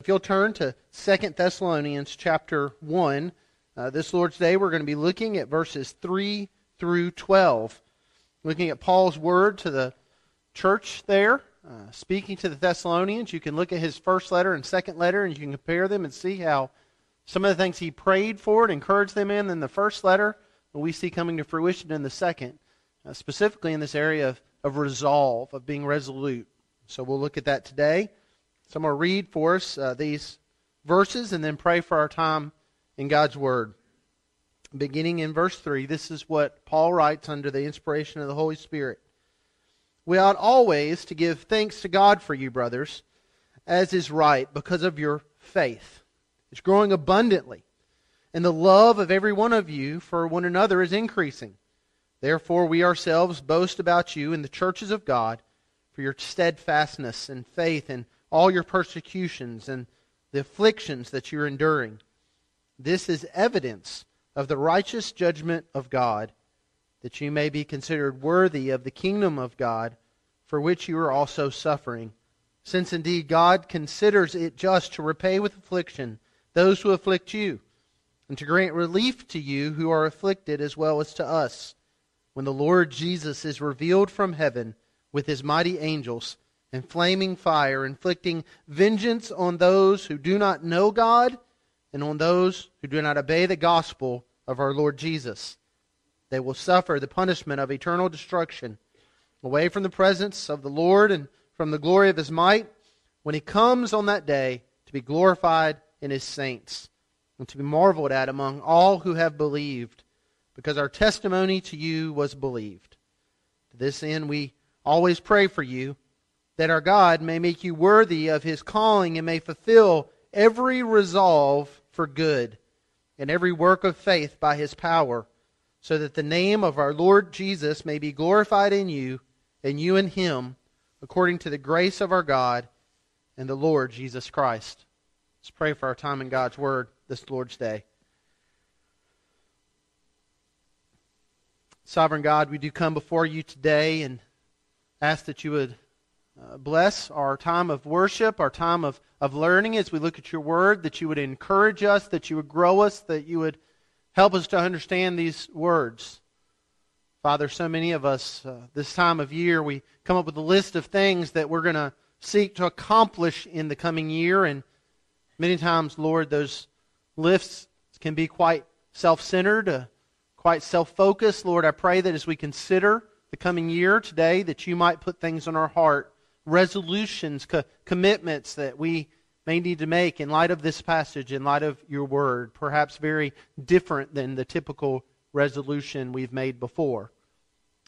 If you'll turn to Second Thessalonians chapter 1, uh, this Lord's Day we're going to be looking at verses 3 through 12. Looking at Paul's word to the church there, uh, speaking to the Thessalonians. You can look at his first letter and second letter, and you can compare them and see how some of the things he prayed for and encouraged them in in the first letter, we see coming to fruition in the second, uh, specifically in this area of, of resolve, of being resolute. So we'll look at that today. So I'm going to read for us uh, these verses and then pray for our time in God's Word. Beginning in verse 3, this is what Paul writes under the inspiration of the Holy Spirit. We ought always to give thanks to God for you, brothers, as is right, because of your faith. It's growing abundantly, and the love of every one of you for one another is increasing. Therefore, we ourselves boast about you in the churches of God for your steadfastness and faith and all your persecutions and the afflictions that you're enduring. This is evidence of the righteous judgment of God, that you may be considered worthy of the kingdom of God, for which you are also suffering. Since indeed God considers it just to repay with affliction those who afflict you, and to grant relief to you who are afflicted as well as to us, when the Lord Jesus is revealed from heaven with his mighty angels and flaming fire, inflicting vengeance on those who do not know God and on those who do not obey the gospel of our Lord Jesus. They will suffer the punishment of eternal destruction away from the presence of the Lord and from the glory of his might when he comes on that day to be glorified in his saints and to be marveled at among all who have believed because our testimony to you was believed. To this end, we always pray for you that our God may make you worthy of his calling and may fulfill every resolve for good and every work of faith by his power, so that the name of our Lord Jesus may be glorified in you and you in him, according to the grace of our God and the Lord Jesus Christ. Let's pray for our time in God's Word this Lord's Day. Sovereign God, we do come before you today and ask that you would bless our time of worship, our time of, of learning as we look at your word, that you would encourage us, that you would grow us, that you would help us to understand these words. Father, so many of us uh, this time of year, we come up with a list of things that we're going to seek to accomplish in the coming year. And many times, Lord, those lists can be quite self centered, uh, quite self focused. Lord, I pray that as we consider the coming year today, that you might put things on our heart resolutions, co- commitments that we may need to make in light of this passage, in light of your word, perhaps very different than the typical resolution we've made before.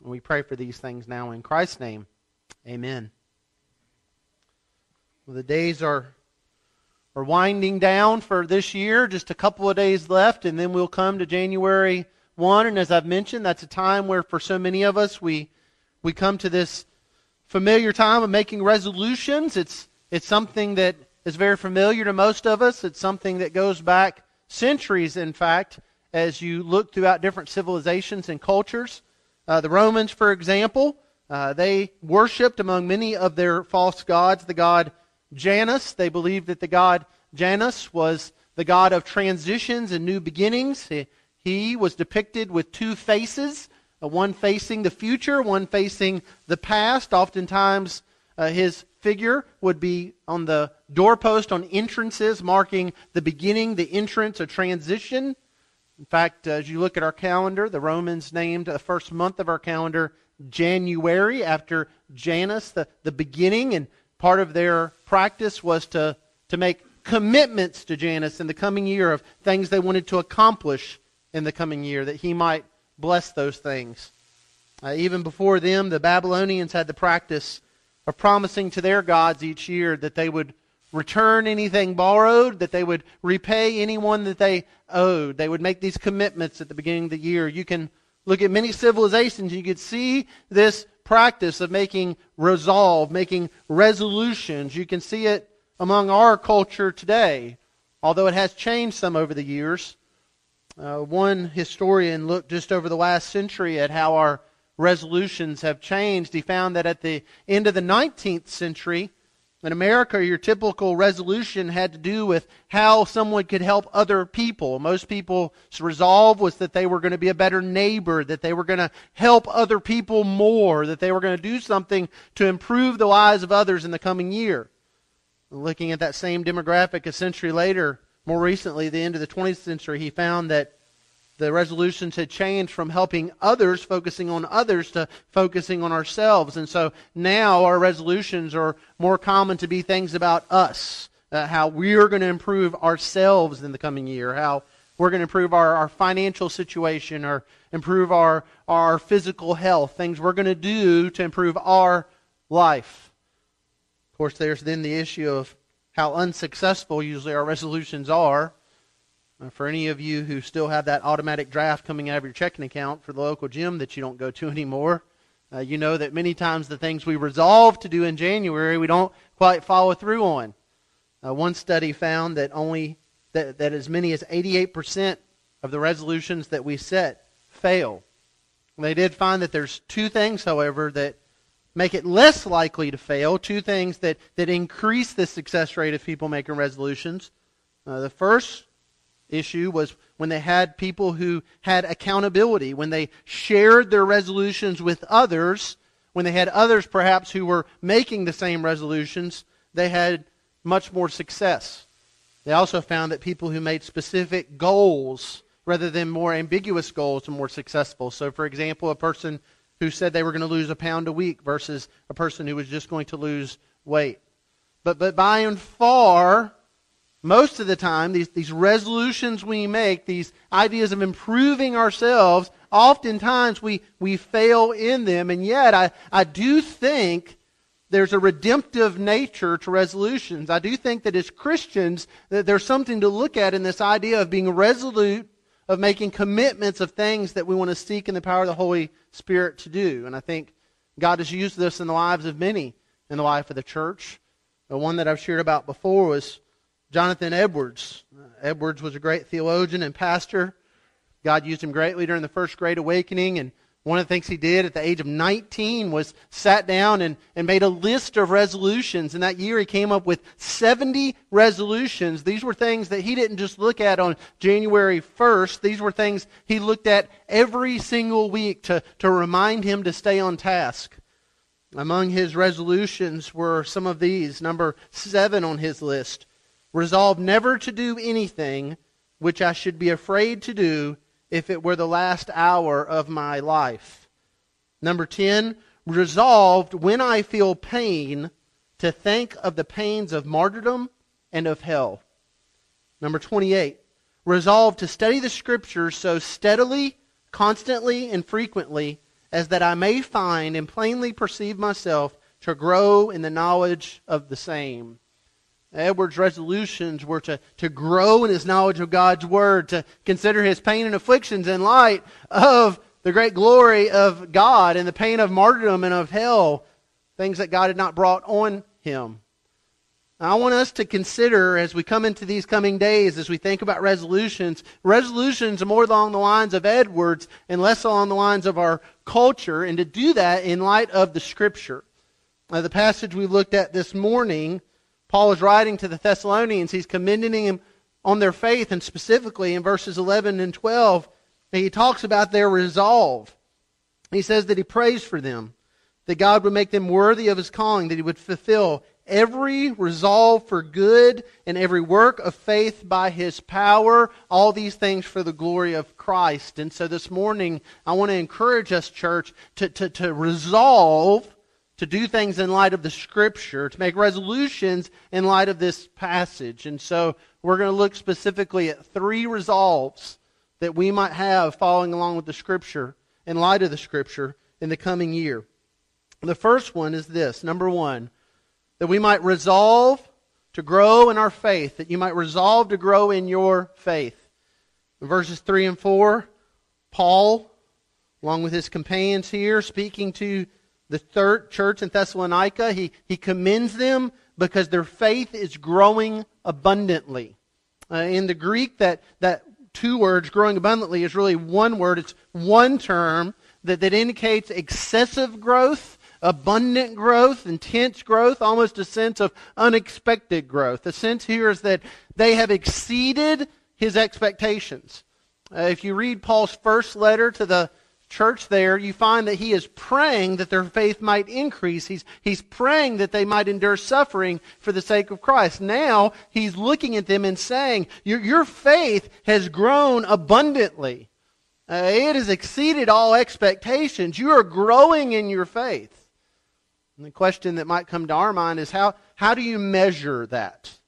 And we pray for these things now in Christ's name. Amen. Well, the days are are winding down for this year, just a couple of days left, and then we'll come to January 1. And as I've mentioned, that's a time where for so many of us we we come to this familiar time of making resolutions. It's, it's something that is very familiar to most of us. It's something that goes back centuries, in fact, as you look throughout different civilizations and cultures. Uh, the Romans, for example, uh, they worshipped among many of their false gods the god Janus. They believed that the god Janus was the god of transitions and new beginnings. He, he was depicted with two faces one facing the future, one facing the past. Oftentimes, uh, his figure would be on the doorpost on entrances, marking the beginning, the entrance, a transition. In fact, as you look at our calendar, the Romans named the first month of our calendar January after Janus, the, the beginning, and part of their practice was to, to make commitments to Janus in the coming year of things they wanted to accomplish in the coming year, that he might bless those things. Uh, even before them, the Babylonians had the practice of promising to their gods each year that they would return anything borrowed, that they would repay anyone that they owed. They would make these commitments at the beginning of the year. You can look at many civilizations, you could see this practice of making resolve, making resolutions. You can see it among our culture today, although it has changed some over the years. Uh, one historian looked just over the last century at how our resolutions have changed. He found that at the end of the 19th century, In America, your typical resolution had to do with how someone could help other people. Most people's resolve was that they were going to be a better neighbor, that they were going to help other people more, that they were going to do something to improve the lives of others in the coming year. Looking at that same demographic a century later, more recently, the end of the 20th century, he found that the resolutions had changed from helping others, focusing on others, to focusing on ourselves. And so now our resolutions are more common to be things about us, uh, how we're going to improve ourselves in the coming year, how we're going to improve our, our financial situation or improve our, our physical health, things we're going to do to improve our life. Of course, there's then the issue of how unsuccessful usually our resolutions are. For any of you who still have that automatic draft coming out of your checking account for the local gym that you don't go to anymore, uh, you know that many times the things we resolve to do in January we don't quite follow through on. Uh, one study found that only that, that as many as 88% of the resolutions that we set fail. They did find that there's two things, however, that make it less likely to fail, two things that, that increase the success rate of people making resolutions. Uh, the first issue was when they had people who had accountability, when they shared their resolutions with others, when they had others perhaps who were making the same resolutions, they had much more success. They also found that people who made specific goals rather than more ambiguous goals were more successful. So, for example, a person who said they were going to lose a pound a week versus a person who was just going to lose weight. But, but by and far, most of the time, these, these resolutions we make, these ideas of improving ourselves, oftentimes we, we fail in them. And yet, I, I do think there's a redemptive nature to resolutions. I do think that as Christians, that there's something to look at in this idea of being resolute, of making commitments of things that we want to seek in the power of the Holy Spirit to do. And I think God has used this in the lives of many in the life of the church. The one that I've shared about before was Jonathan Edwards. Uh, Edwards was a great theologian and pastor. God used him greatly during the First Great Awakening. And one of the things he did at the age of 19 was sat down and, and made a list of resolutions. And that year he came up with 70 resolutions. These were things that he didn't just look at on January 1st. These were things he looked at every single week to, to remind him to stay on task. Among his resolutions were some of these. Number seven on his list Resolve never to do anything which I should be afraid to do if it were the last hour of my life. Number 10, resolved when I feel pain to think of the pains of martyrdom and of hell. Number 28, resolved to study the scriptures so steadily, constantly, and frequently as that I may find and plainly perceive myself to grow in the knowledge of the same. Edwards' resolutions were to, to grow in his knowledge of God's Word, to consider his pain and afflictions in light of the great glory of God and the pain of martyrdom and of hell, things that God had not brought on him. I want us to consider as we come into these coming days, as we think about resolutions, resolutions more along the lines of Edwards and less along the lines of our culture, and to do that in light of the Scripture. Now, the passage we looked at this morning Paul is writing to the Thessalonians. He's commending them on their faith, and specifically in verses 11 and 12, he talks about their resolve. He says that he prays for them, that God would make them worthy of his calling, that he would fulfill every resolve for good and every work of faith by his power, all these things for the glory of Christ. And so this morning, I want to encourage us, church, to, to, to resolve to do things in light of the scripture, to make resolutions in light of this passage. And so we're going to look specifically at three resolves that we might have following along with the scripture, in light of the scripture, in the coming year. The first one is this number one, that we might resolve to grow in our faith, that you might resolve to grow in your faith. In verses 3 and 4, Paul, along with his companions here, speaking to the third church in Thessalonica, he, he commends them because their faith is growing abundantly. Uh, in the Greek, that, that two words, growing abundantly, is really one word. It's one term that, that indicates excessive growth, abundant growth, intense growth, almost a sense of unexpected growth. The sense here is that they have exceeded his expectations. Uh, if you read Paul's first letter to the church there, you find that he is praying that their faith might increase. He's, he's praying that they might endure suffering for the sake of Christ. Now, he's looking at them and saying, Your, your faith has grown abundantly. Uh, it has exceeded all expectations. You are growing in your faith. And the question that might come to our mind is how, how do you measure that?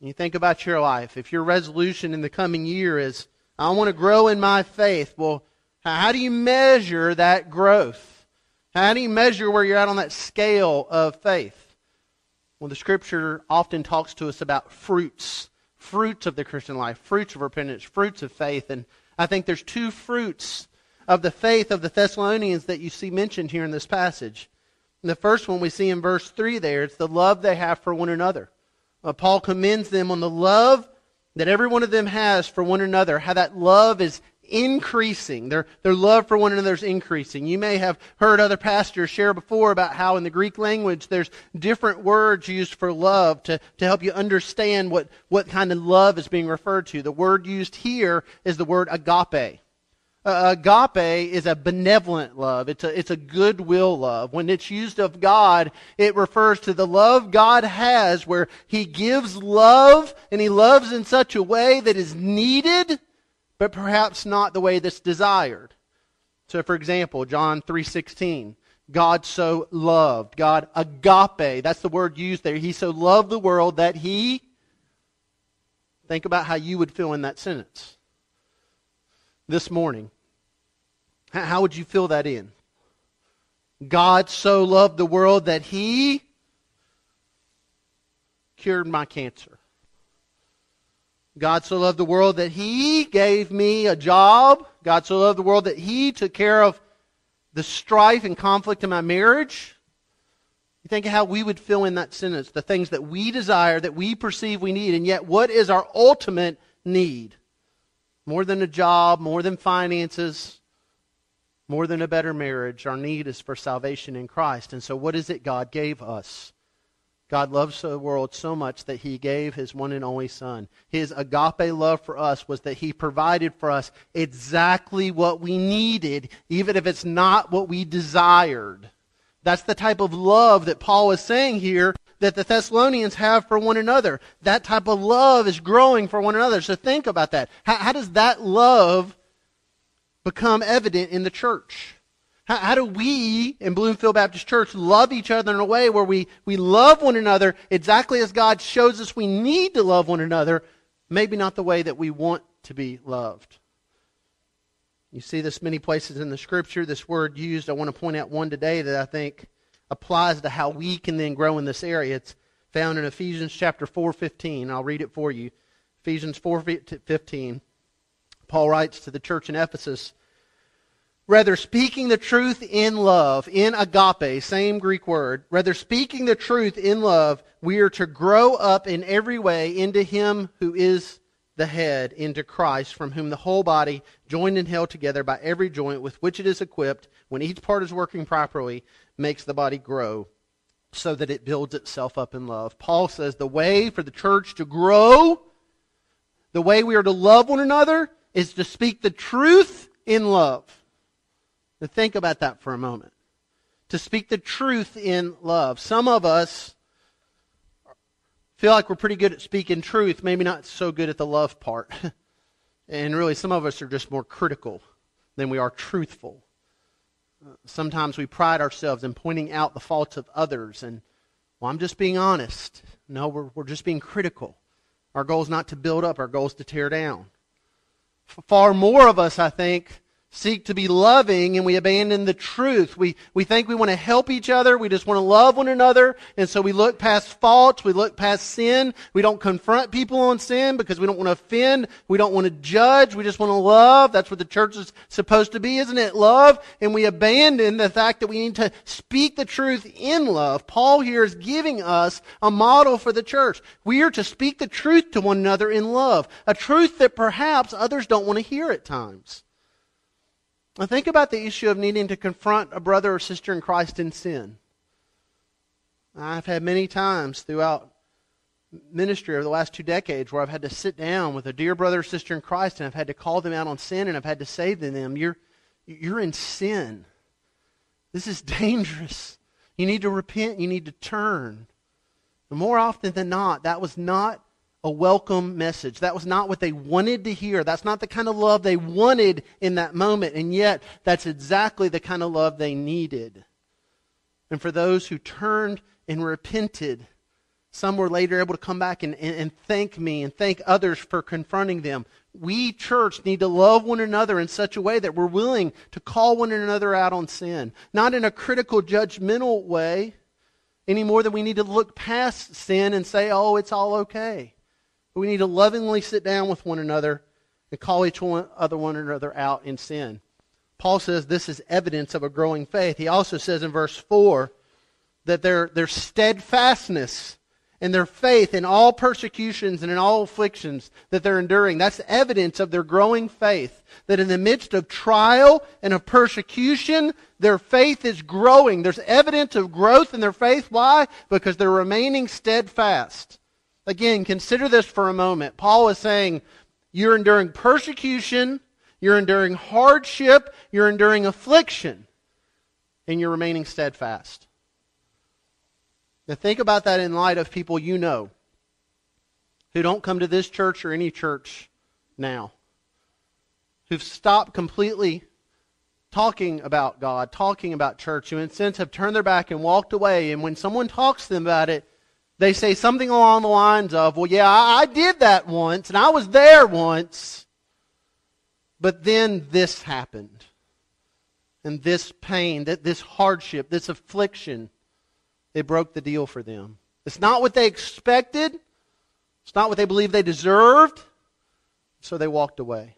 You think about your life. If your resolution in the coming year is, I want to grow in my faith, well, how do you measure that growth? How do you measure where you're at on that scale of faith? Well, the scripture often talks to us about fruits, fruits of the Christian life, fruits of repentance, fruits of faith. And I think there's two fruits of the faith of the Thessalonians that you see mentioned here in this passage. And the first one we see in verse 3 there, it's the love they have for one another. Uh, Paul commends them on the love that every one of them has for one another, how that love is increasing. Their, their love for one another is increasing. You may have heard other pastors share before about how in the Greek language there's different words used for love to, to help you understand what, what kind of love is being referred to. The word used here is the word agape. Uh, agape is a benevolent love. It's a, it's a goodwill love. When it's used of God, it refers to the love God has where He gives love and He loves in such a way that is needed but perhaps not the way that's desired. So for example, John 3:16, God so loved, God agape, that's the word used there. He so loved the world that he Think about how you would feel in that sentence. This morning. How would you fill that in? God so loved the world that he cured my cancer. God so loved the world that He gave me a job. God so loved the world that He took care of the strife and conflict in my marriage. You think of how we would fill in that sentence, the things that we desire, that we perceive we need, and yet what is our ultimate need? More than a job, more than finances, more than a better marriage. Our need is for salvation in Christ. And so, what is it God gave us? God loves the world so much that he gave his one and only Son. His agape love for us was that he provided for us exactly what we needed, even if it's not what we desired. That's the type of love that Paul is saying here that the Thessalonians have for one another. That type of love is growing for one another. So think about that. How, how does that love become evident in the church? How, how, do we in Bloomfield Baptist Church love each other in a way where we, we love one another exactly as God shows us we need to love one another, maybe not the way that we want to be loved? You see this many places in the scripture, this word used. I want to point out one today that I think applies to how we can then grow in this area. It's found in Ephesians chapter 4:15. I'll read it for you. Ephesians 4:15. Paul writes to the church in Ephesus, Rather, speaking the truth in love, in agape, same Greek word, rather, speaking the truth in love, we are to grow up in every way into Him who is the head, into Christ, from whom the whole body, joined and held together by every joint with which it is equipped, when each part is working properly, makes the body grow so that it builds itself up in love. Paul says the way for the church to grow, the way we are to love one another, is to speak the truth in love. To think about that for a moment. To speak the truth in love. Some of us feel like we're pretty good at speaking truth, maybe not so good at the love part. and really, some of us are just more critical than we are truthful. Sometimes we pride ourselves in pointing out the faults of others, and, well, I'm just being honest. No, we're, we're just being critical. Our goal is not to build up, our goal is to tear down. Far more of us, I think, seek to be loving and we abandon the truth. We, we think we want to help each other. We just want to love one another. And so we look past faults. We look past sin. We don't confront people on sin because we don't want to offend. We don't want to judge. We just want to love. That's what the church is supposed to be, isn't it? Love. And we abandon the fact that we need to speak the truth in love. Paul here is giving us a model for the church. We are to speak the truth to one another in love. A truth that perhaps others don't want to hear at times. Now think about the issue of needing to confront a brother or sister in Christ in sin. I've had many times throughout ministry over the last two decades where I've had to sit down with a dear brother or sister in Christ and I've had to call them out on sin and I've had to say to them, You're, you're in sin. This is dangerous. You need to repent. You need to turn. And more often than not, that was not a welcome message. That was not what they wanted to hear. That's not the kind of love they wanted in that moment. And yet, that's exactly the kind of love they needed. And for those who turned and repented, some were later able to come back and, and, and, thank me and thank others for confronting them. We, church, need to love one another in such a way that we're willing to call one another out on sin. Not in a critical, judgmental way, any more than we need to look past sin and say, oh, it's all okay. We need to lovingly sit down with one another and call each one, other one another out in sin. Paul says this is evidence of a growing faith. He also says in verse 4 that their, their steadfastness and their faith in all persecutions and in all afflictions that they're enduring. That's evidence of their growing faith. That in the midst of trial and of persecution, their faith is growing. There's evidence of growth in their faith. Why? Because they're remaining steadfast. Again, consider this for a moment. Paul is saying, you're enduring persecution, you're enduring hardship, you're enduring affliction, and you're remaining steadfast. Now, think about that in light of people you know who don't come to this church or any church now, who've stopped completely talking about God, talking about church, who in a sense have turned their back and walked away. And when someone talks to them about it, they say something along the lines of, Well, yeah, I, I did that once, and I was there once, but then this happened. And this pain, that this hardship, this affliction, it broke the deal for them. It's not what they expected. It's not what they believed they deserved. So they walked away.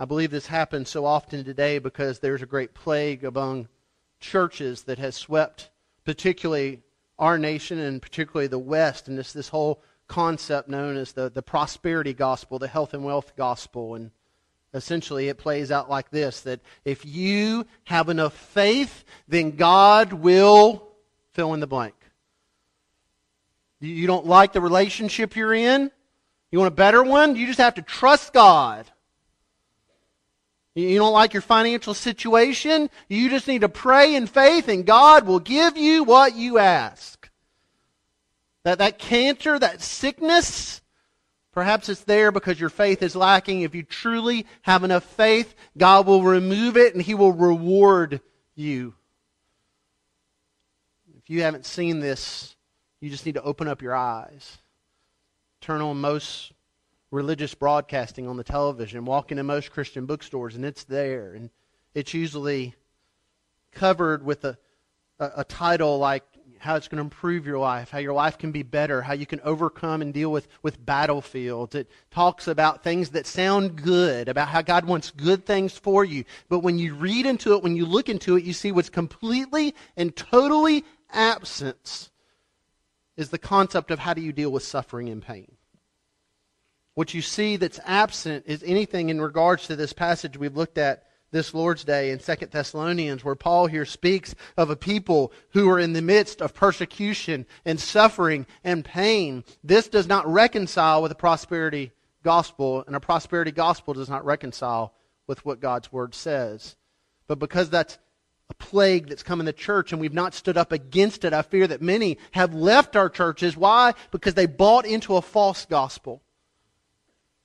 I believe this happens so often today because there's a great plague among churches that has swept particularly our nation and particularly the West, and it's this whole concept known as the, the prosperity gospel, the health and wealth gospel. And essentially, it plays out like this that if you have enough faith, then God will fill in the blank. You don't like the relationship you're in? You want a better one? You just have to trust God. You don't like your financial situation? You just need to pray in faith and God will give you what you ask. That, that cancer, that sickness, perhaps it's there because your faith is lacking. If you truly have enough faith, God will remove it and He will reward you. If you haven't seen this, you just need to open up your eyes. Turn on most religious broadcasting on the television, walk into most Christian bookstores, and it's there. And it's usually covered with a, a, a title like how it's going to improve your life, how your life can be better, how you can overcome and deal with, with battlefields. It talks about things that sound good, about how God wants good things for you. But when you read into it, when you look into it, you see what's completely and totally absent is the concept of how do you deal with suffering and pain. What you see that's absent is anything in regards to this passage we've looked at this Lord's Day in Second Thessalonians, where Paul here speaks of a people who are in the midst of persecution and suffering and pain. This does not reconcile with a prosperity gospel, and a prosperity gospel does not reconcile with what God's Word says. But because that's a plague that's come in the church and we've not stood up against it, I fear that many have left our churches. Why? Because they bought into a false gospel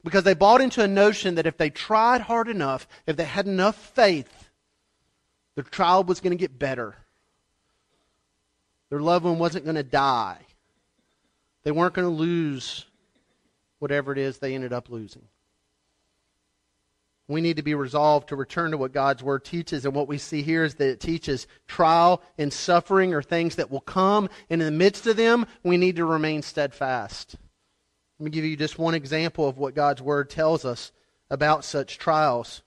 because they bought into a notion that if they tried hard enough, if they had enough faith, their child was going to get better. Their loved one wasn't going to die. They weren't going to lose whatever it is they ended up losing. We need to be resolved to return to what God's Word teaches. And what we see here is that it teaches trial and suffering are things that will come. And in the midst of them, we need to remain steadfast. Let me give you just one example of what God's word tells us about such trials.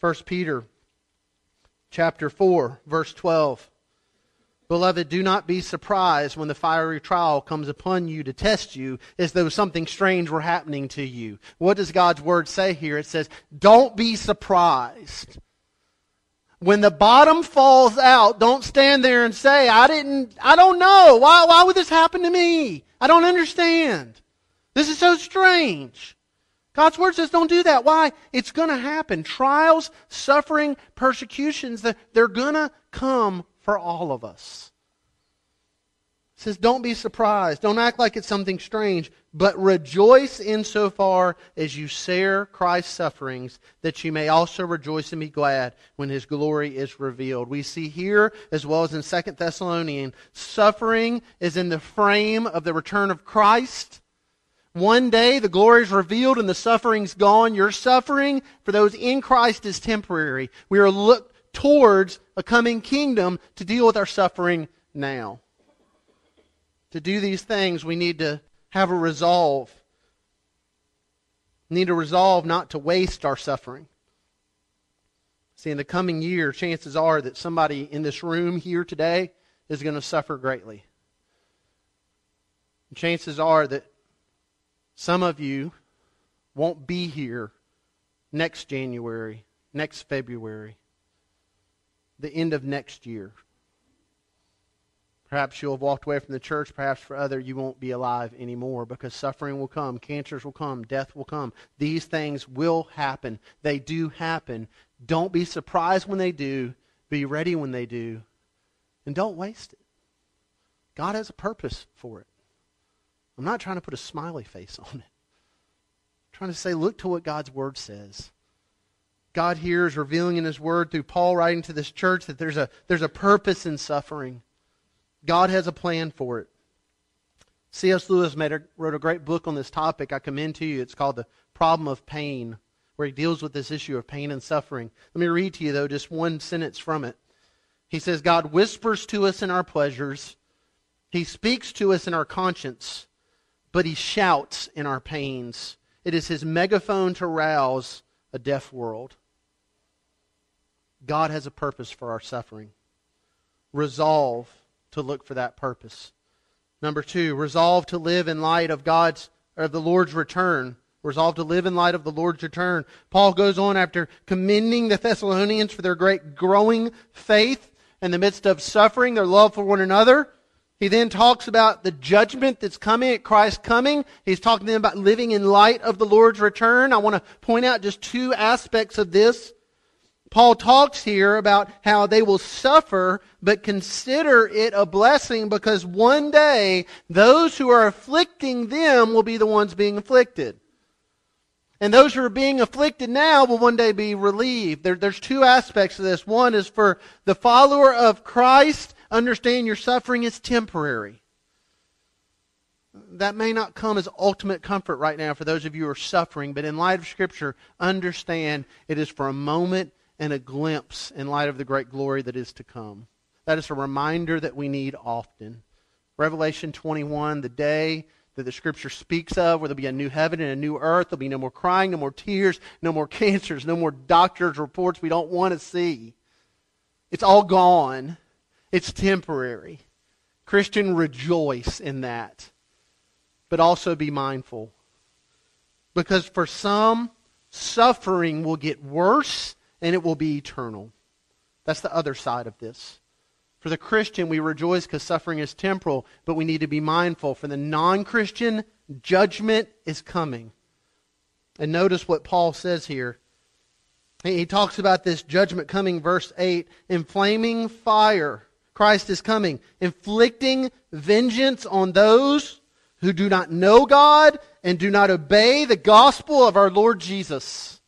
1 Peter chapter 4 verse 12. Beloved, do not be surprised when the fiery trial comes upon you to test you as though something strange were happening to you. What does God's word say here? It says, don't be surprised. When the bottom falls out, don't stand there and say, I didn't, I don't know. Why, why would this happen to me? I don't understand. This is so strange. God's word says don't do that. Why? It's going to happen. Trials, suffering, persecutions, they're going to come for all of us. It says, don't be surprised. Don't act like it's something strange, but rejoice insofar as you share Christ's sufferings, that you may also rejoice and be glad when his glory is revealed. We see here, as well as in Second Thessalonians, suffering is in the frame of the return of Christ. One day the glory is revealed and the suffering's gone. Your suffering for those in Christ is temporary. We are looked towards a coming kingdom to deal with our suffering now. To do these things, we need to have a resolve. We need a resolve not to waste our suffering. See, in the coming year, chances are that somebody in this room here today is going to suffer greatly. Chances are that some of you won't be here next January, next February the end of next year. Perhaps you'll have walked away from the church. Perhaps for other, you won't be alive anymore because suffering will come, cancers will come, death will come. These things will happen. They do happen. Don't be surprised when they do. Be ready when they do. And don't waste it. God has a purpose for it. I'm not trying to put a smiley face on it. I'm trying to say, look to what God's Word says. God here is revealing in His Word through Paul writing to this church that there's a, there's a purpose in suffering. God has a plan for it. C.S. Lewis a, wrote a great book on this topic. I commend to you. It's called The Problem of Pain, where he deals with this issue of pain and suffering. Let me read to you, though, just one sentence from it. He says, God whispers to us in our pleasures, He speaks to us in our conscience, but He shouts in our pains. It is His megaphone to rouse a deaf world. God has a purpose for our suffering. Resolve to look for that purpose. Number two, resolve to live in light of God's or the Lord's return. Resolve to live in light of the Lord's return. Paul goes on after commending the Thessalonians for their great growing faith in the midst of suffering, their love for one another. He then talks about the judgment that's coming at Christ's coming. He's talking to them about living in light of the Lord's return. I want to point out just two aspects of this. Paul talks here about how they will suffer, but consider it a blessing because one day those who are afflicting them will be the ones being afflicted. And those who are being afflicted now will one day be relieved. There, there's two aspects of this. One is for the follower of Christ, understand your suffering is temporary. That may not come as ultimate comfort right now for those of you who are suffering, but in light of Scripture, understand it is for a moment and a glimpse in light of the great glory that is to come. That is a reminder that we need often. Revelation 21, the day that the scripture speaks of, where there'll be a new heaven and a new earth. There'll be no more crying, no more tears, no more cancers, no more doctors' reports we don't want to see. It's all gone. It's temporary. Christian, rejoice in that. But also be mindful. Because for some, suffering will get worse and it will be eternal. That's the other side of this. For the Christian, we rejoice because suffering is temporal, but we need to be mindful. For the non Christian, judgment is coming. And notice what Paul says here. He talks about this judgment coming, verse 8 inflaming fire. Christ is coming, inflicting vengeance on those who do not know God and do not obey the gospel of our Lord Jesus.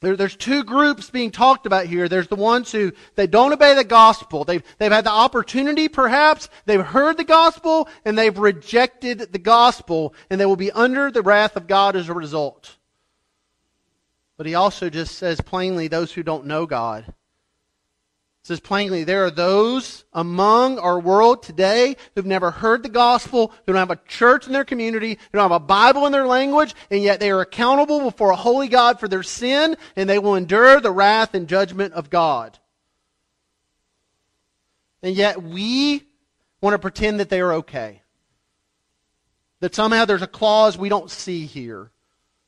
There, there's two groups being talked about here. There's the ones who they don't obey the gospel. They've, they've had the opportunity, perhaps. They've heard the gospel and they've rejected the gospel, and they will be under the wrath of God as a result. But he also just says plainly those who don't know God says plainly, there are those among our world today who've never heard the gospel, who don't have a church in their community, who don't have a Bible in their language, and yet they are accountable before a holy God for their sin, and they will endure the wrath and judgment of God. And yet we want to pretend that they are okay. That somehow there's a clause we don't see here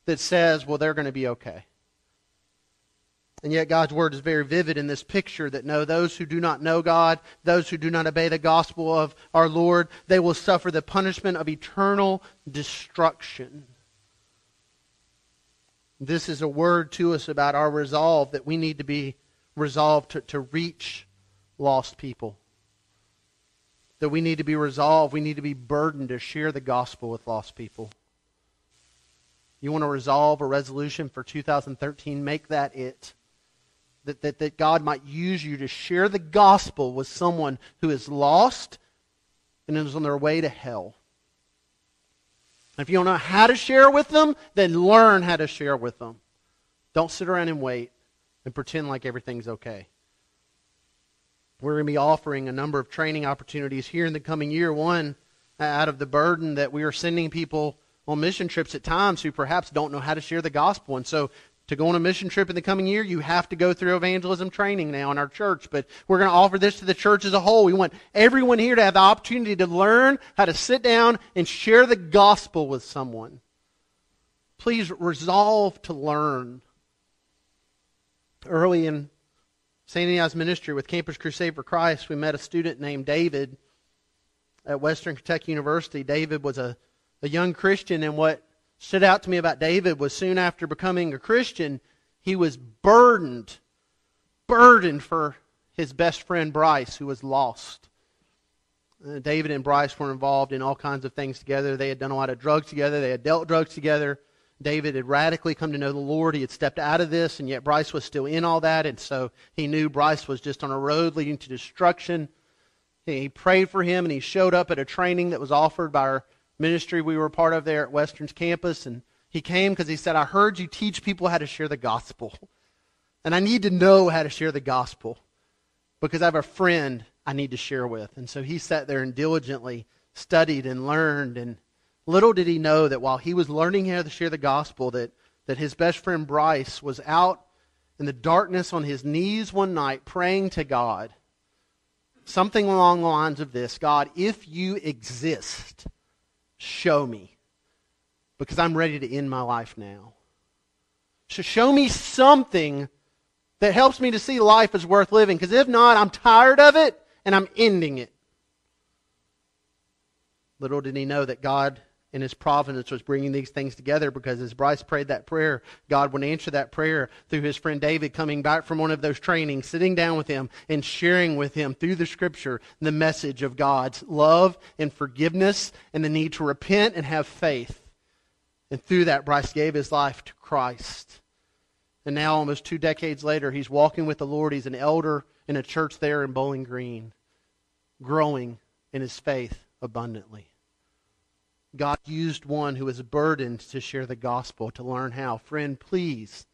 that says, well, they're going to be okay. And yet God's word is very vivid in this picture that no, those who do not know God, those who do not obey the gospel of our Lord, they will suffer the punishment of eternal destruction. This is a word to us about our resolve that we need to be resolved to, to reach lost people. That we need to be resolved, we need to be burdened to share the gospel with lost people. You want to resolve a resolution for 2013? Make that it. That, that, that God might use you to share the gospel with someone who is lost and is on their way to hell. If you don't know how to share with them, then learn how to share with them. Don't sit around and wait and pretend like everything's okay. We're going to be offering a number of training opportunities here in the coming year. One, out of the burden that we are sending people on mission trips at times who perhaps don't know how to share the gospel. And so to go on a mission trip in the coming year, you have to go through evangelism training now in our church. But we're going to offer this to the church as a whole. We want everyone here to have the opportunity to learn how to sit down and share the gospel with someone. Please resolve to learn. Early in St. Ananias ministry with Campus Crusade for Christ, we met a student named David at Western Kentucky University. David was a, a young Christian, and what stood out to me about David was soon after becoming a Christian, he was burdened, burdened for his best friend Bryce, who was lost. Uh, David and Bryce were involved in all kinds of things together. They had done a lot of drugs together, they had dealt drugs together. David had radically come to know the Lord. He had stepped out of this, and yet Bryce was still in all that. And so he knew Bryce was just on a road leading to destruction. He prayed for him, and he showed up at a training that was offered by our ministry we were part of there at Western's campus. And he came because he said, I heard you teach people how to share the gospel. And I need to know how to share the gospel because I have a friend I need to share with. And so he sat there and diligently studied and learned. And little did he know that while he was learning how to share the gospel, that, that his best friend Bryce was out in the darkness on his knees one night praying to God. Something along the lines of this God, if you exist, show me. Because I'm ready to end my life now. So show me something that helps me to see life as worth living. Because if not, I'm tired of it and I'm ending it. Little did he know that God in his providence was bringing these things together because as Bryce prayed that prayer, God would answer that prayer through his friend David coming back from one of those trainings, sitting down with him and sharing with him through the scripture the message of God's love and forgiveness and the need to repent and have faith. And through that, Bryce gave his life to Christ. And now, almost two decades later, he's walking with the Lord. He's an elder in a church there in Bowling Green, growing in his faith abundantly. God used one who was burdened to share the gospel, to learn how. Friend, please,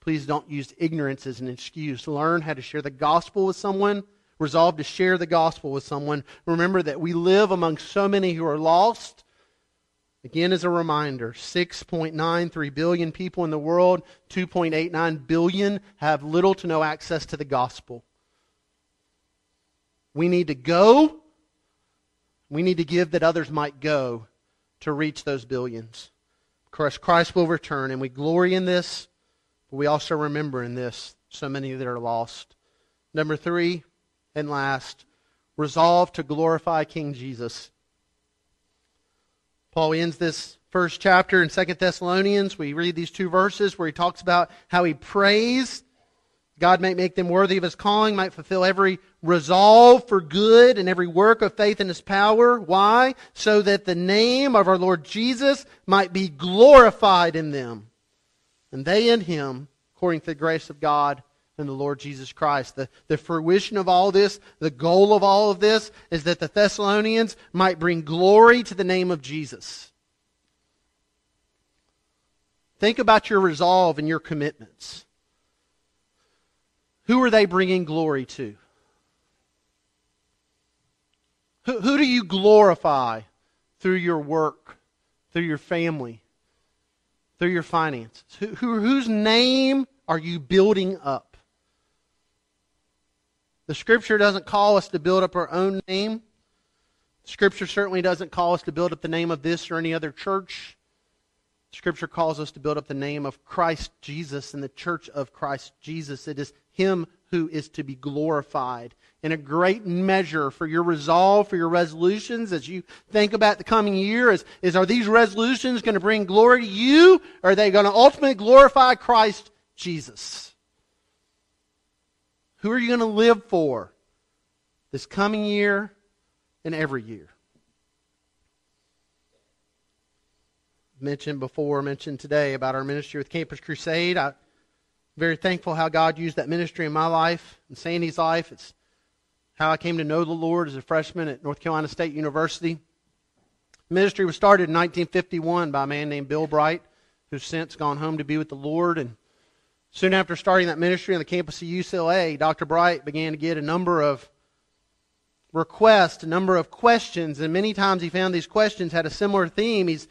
please don't use ignorance as an excuse. Learn how to share the gospel with someone. Resolve to share the gospel with someone. Remember that we live among so many who are lost. Again, as a reminder, 6.93 billion people in the world, 2.89 billion have little to no access to the gospel. We need to go. We need to give that others might go to reach those billions. Christ, Christ will return, and we glory in this, but we also remember in this so many that are lost. Number three, and last, resolve to glorify King Jesus. Paul ends this first chapter in Second Thessalonians. We read these two verses where he talks about how he prays God might make them worthy of his calling, might fulfill every resolve for good and every work of faith in his power. Why? So that the name of our Lord Jesus might be glorified in them. And they in him, according to the grace of God and the Lord Jesus Christ. The, the fruition of all this, the goal of all of this, is that the Thessalonians might bring glory to the name of Jesus. Think about your resolve and your commitments. Who are they bringing glory to? Who, who do you glorify through your work, through your family, through your finances? Who, who, whose name are you building up? The Scripture doesn't call us to build up our own name. Scripture certainly doesn't call us to build up the name of this or any other church. Scripture calls us to build up the name of Christ Jesus and the church of Christ Jesus. It is Him who is to be glorified. In a great measure for your resolve, for your resolutions, as you think about the coming year, is, is are these resolutions going to bring glory to you? Or are they going to ultimately glorify Christ Jesus? Who are you going to live for this coming year and every year? Mentioned before, mentioned today about our ministry with Campus Crusade. I'm very thankful how God used that ministry in my life and Sandy's life. It's how I came to know the Lord as a freshman at North Carolina State University. Ministry was started in 1951 by a man named Bill Bright, who's since gone home to be with the Lord. And Soon after starting that ministry on the campus of UCLA, Dr. Bright began to get a number of requests, a number of questions, and many times he found these questions had a similar theme. He's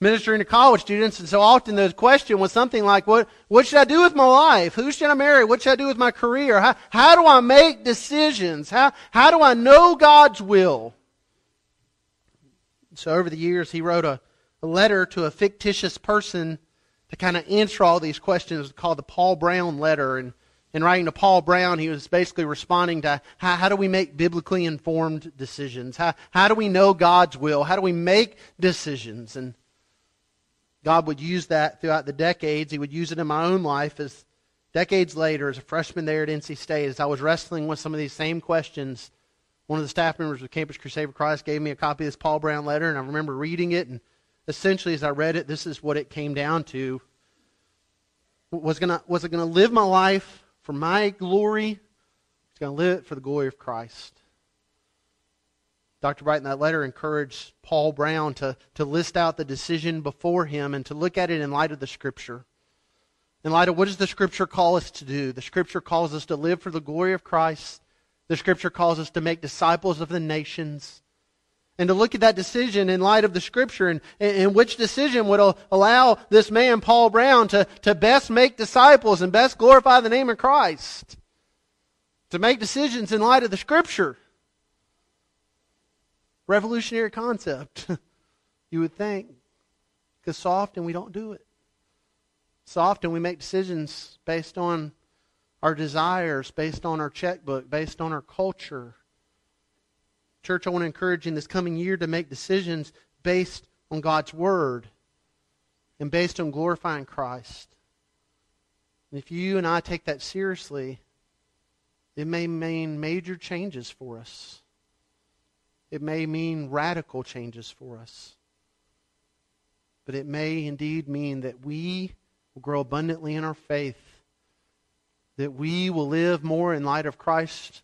ministering to college students, and so often the question was something like, What, what should I do with my life? Who should I marry? What should I do with my career? How, how do I make decisions? How, how do I know God's will? So over the years, he wrote a, a letter to a fictitious person to kind of answer all these questions called the Paul Brown letter. And in writing to Paul Brown, he was basically responding to how, how do we make biblically informed decisions? How, how do we know God's will? How do we make decisions? And God would use that throughout the decades. He would use it in my own life as decades later, as a freshman there at NC State, as I was wrestling with some of these same questions. One of the staff members of Campus Crusade for Christ gave me a copy of this Paul Brown letter, and I remember reading it and essentially, as I read it, this is what it came down to. Was, gonna, was it to live my life for my glory? Going to live it for the glory of Christ. Dr. Bright in that letter encouraged Paul Brown to, to list out the decision before him and to look at it in light of the Scripture. In light of what does the Scripture call us to do? The Scripture calls us to live for the glory of Christ. The Scripture calls us to make disciples of the nations and to look at that decision in light of the scripture and, and which decision would allow this man, Paul Brown, to, to best make disciples and best glorify the name of Christ. To make decisions in light of the scripture. Revolutionary concept, you would think. Because so often we don't do it. So often we make decisions based on our desires, based on our checkbook, based on our culture Church, I want to encourage you in this coming year to make decisions based on God's Word and based on glorifying Christ. And if you and I take that seriously, it may mean major changes for us. It may mean radical changes for us. But it may indeed mean that we will grow abundantly in our faith, that we will live more in light of Christ's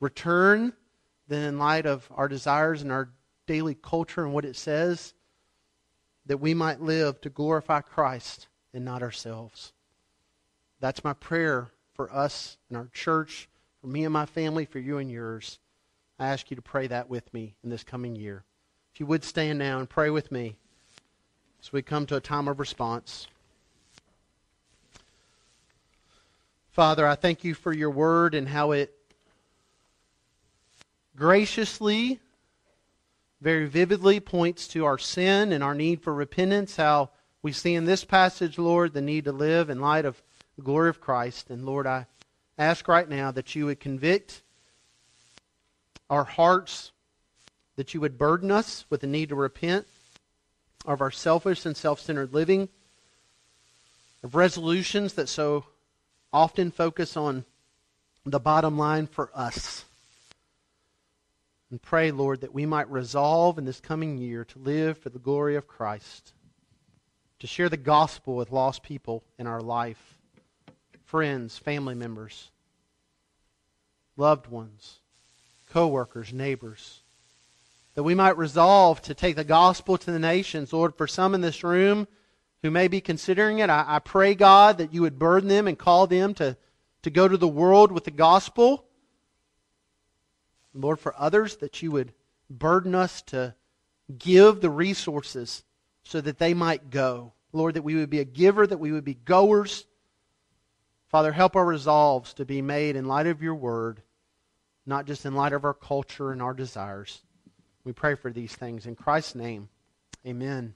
return than in light of our desires and our daily culture and what it says, that we might live to glorify Christ and not ourselves. That's my prayer for us and our church, for me and my family, for you and yours. I ask you to pray that with me in this coming year. If you would stand now and pray with me as we come to a time of response. Father, I thank you for your word and how it graciously, very vividly points to our sin and our need for repentance, how we see in this passage, Lord, the need to live in light of the glory of Christ. And Lord, I ask right now that you would convict our hearts, that you would burden us with the need to repent of our selfish and self centered living, of resolutions that so often focus on the bottom line for us. And pray, Lord, that we might resolve in this coming year to live for the glory of Christ, to share the gospel with lost people in our life, friends, family members, loved ones, co-workers, neighbors. That we might resolve to take the gospel to the nations. Lord, for some in this room who may be considering it, I, I pray, God, that you would burden them and call them to, to go to the world with the gospel Lord, for others, that you would burden us to give the resources so that they might go. Lord, that we would be a giver, that we would be goers. Father, help our resolves to be made in light of your word. Not just in light of our culture and our desires. We pray for these things in Christ's name. Amen.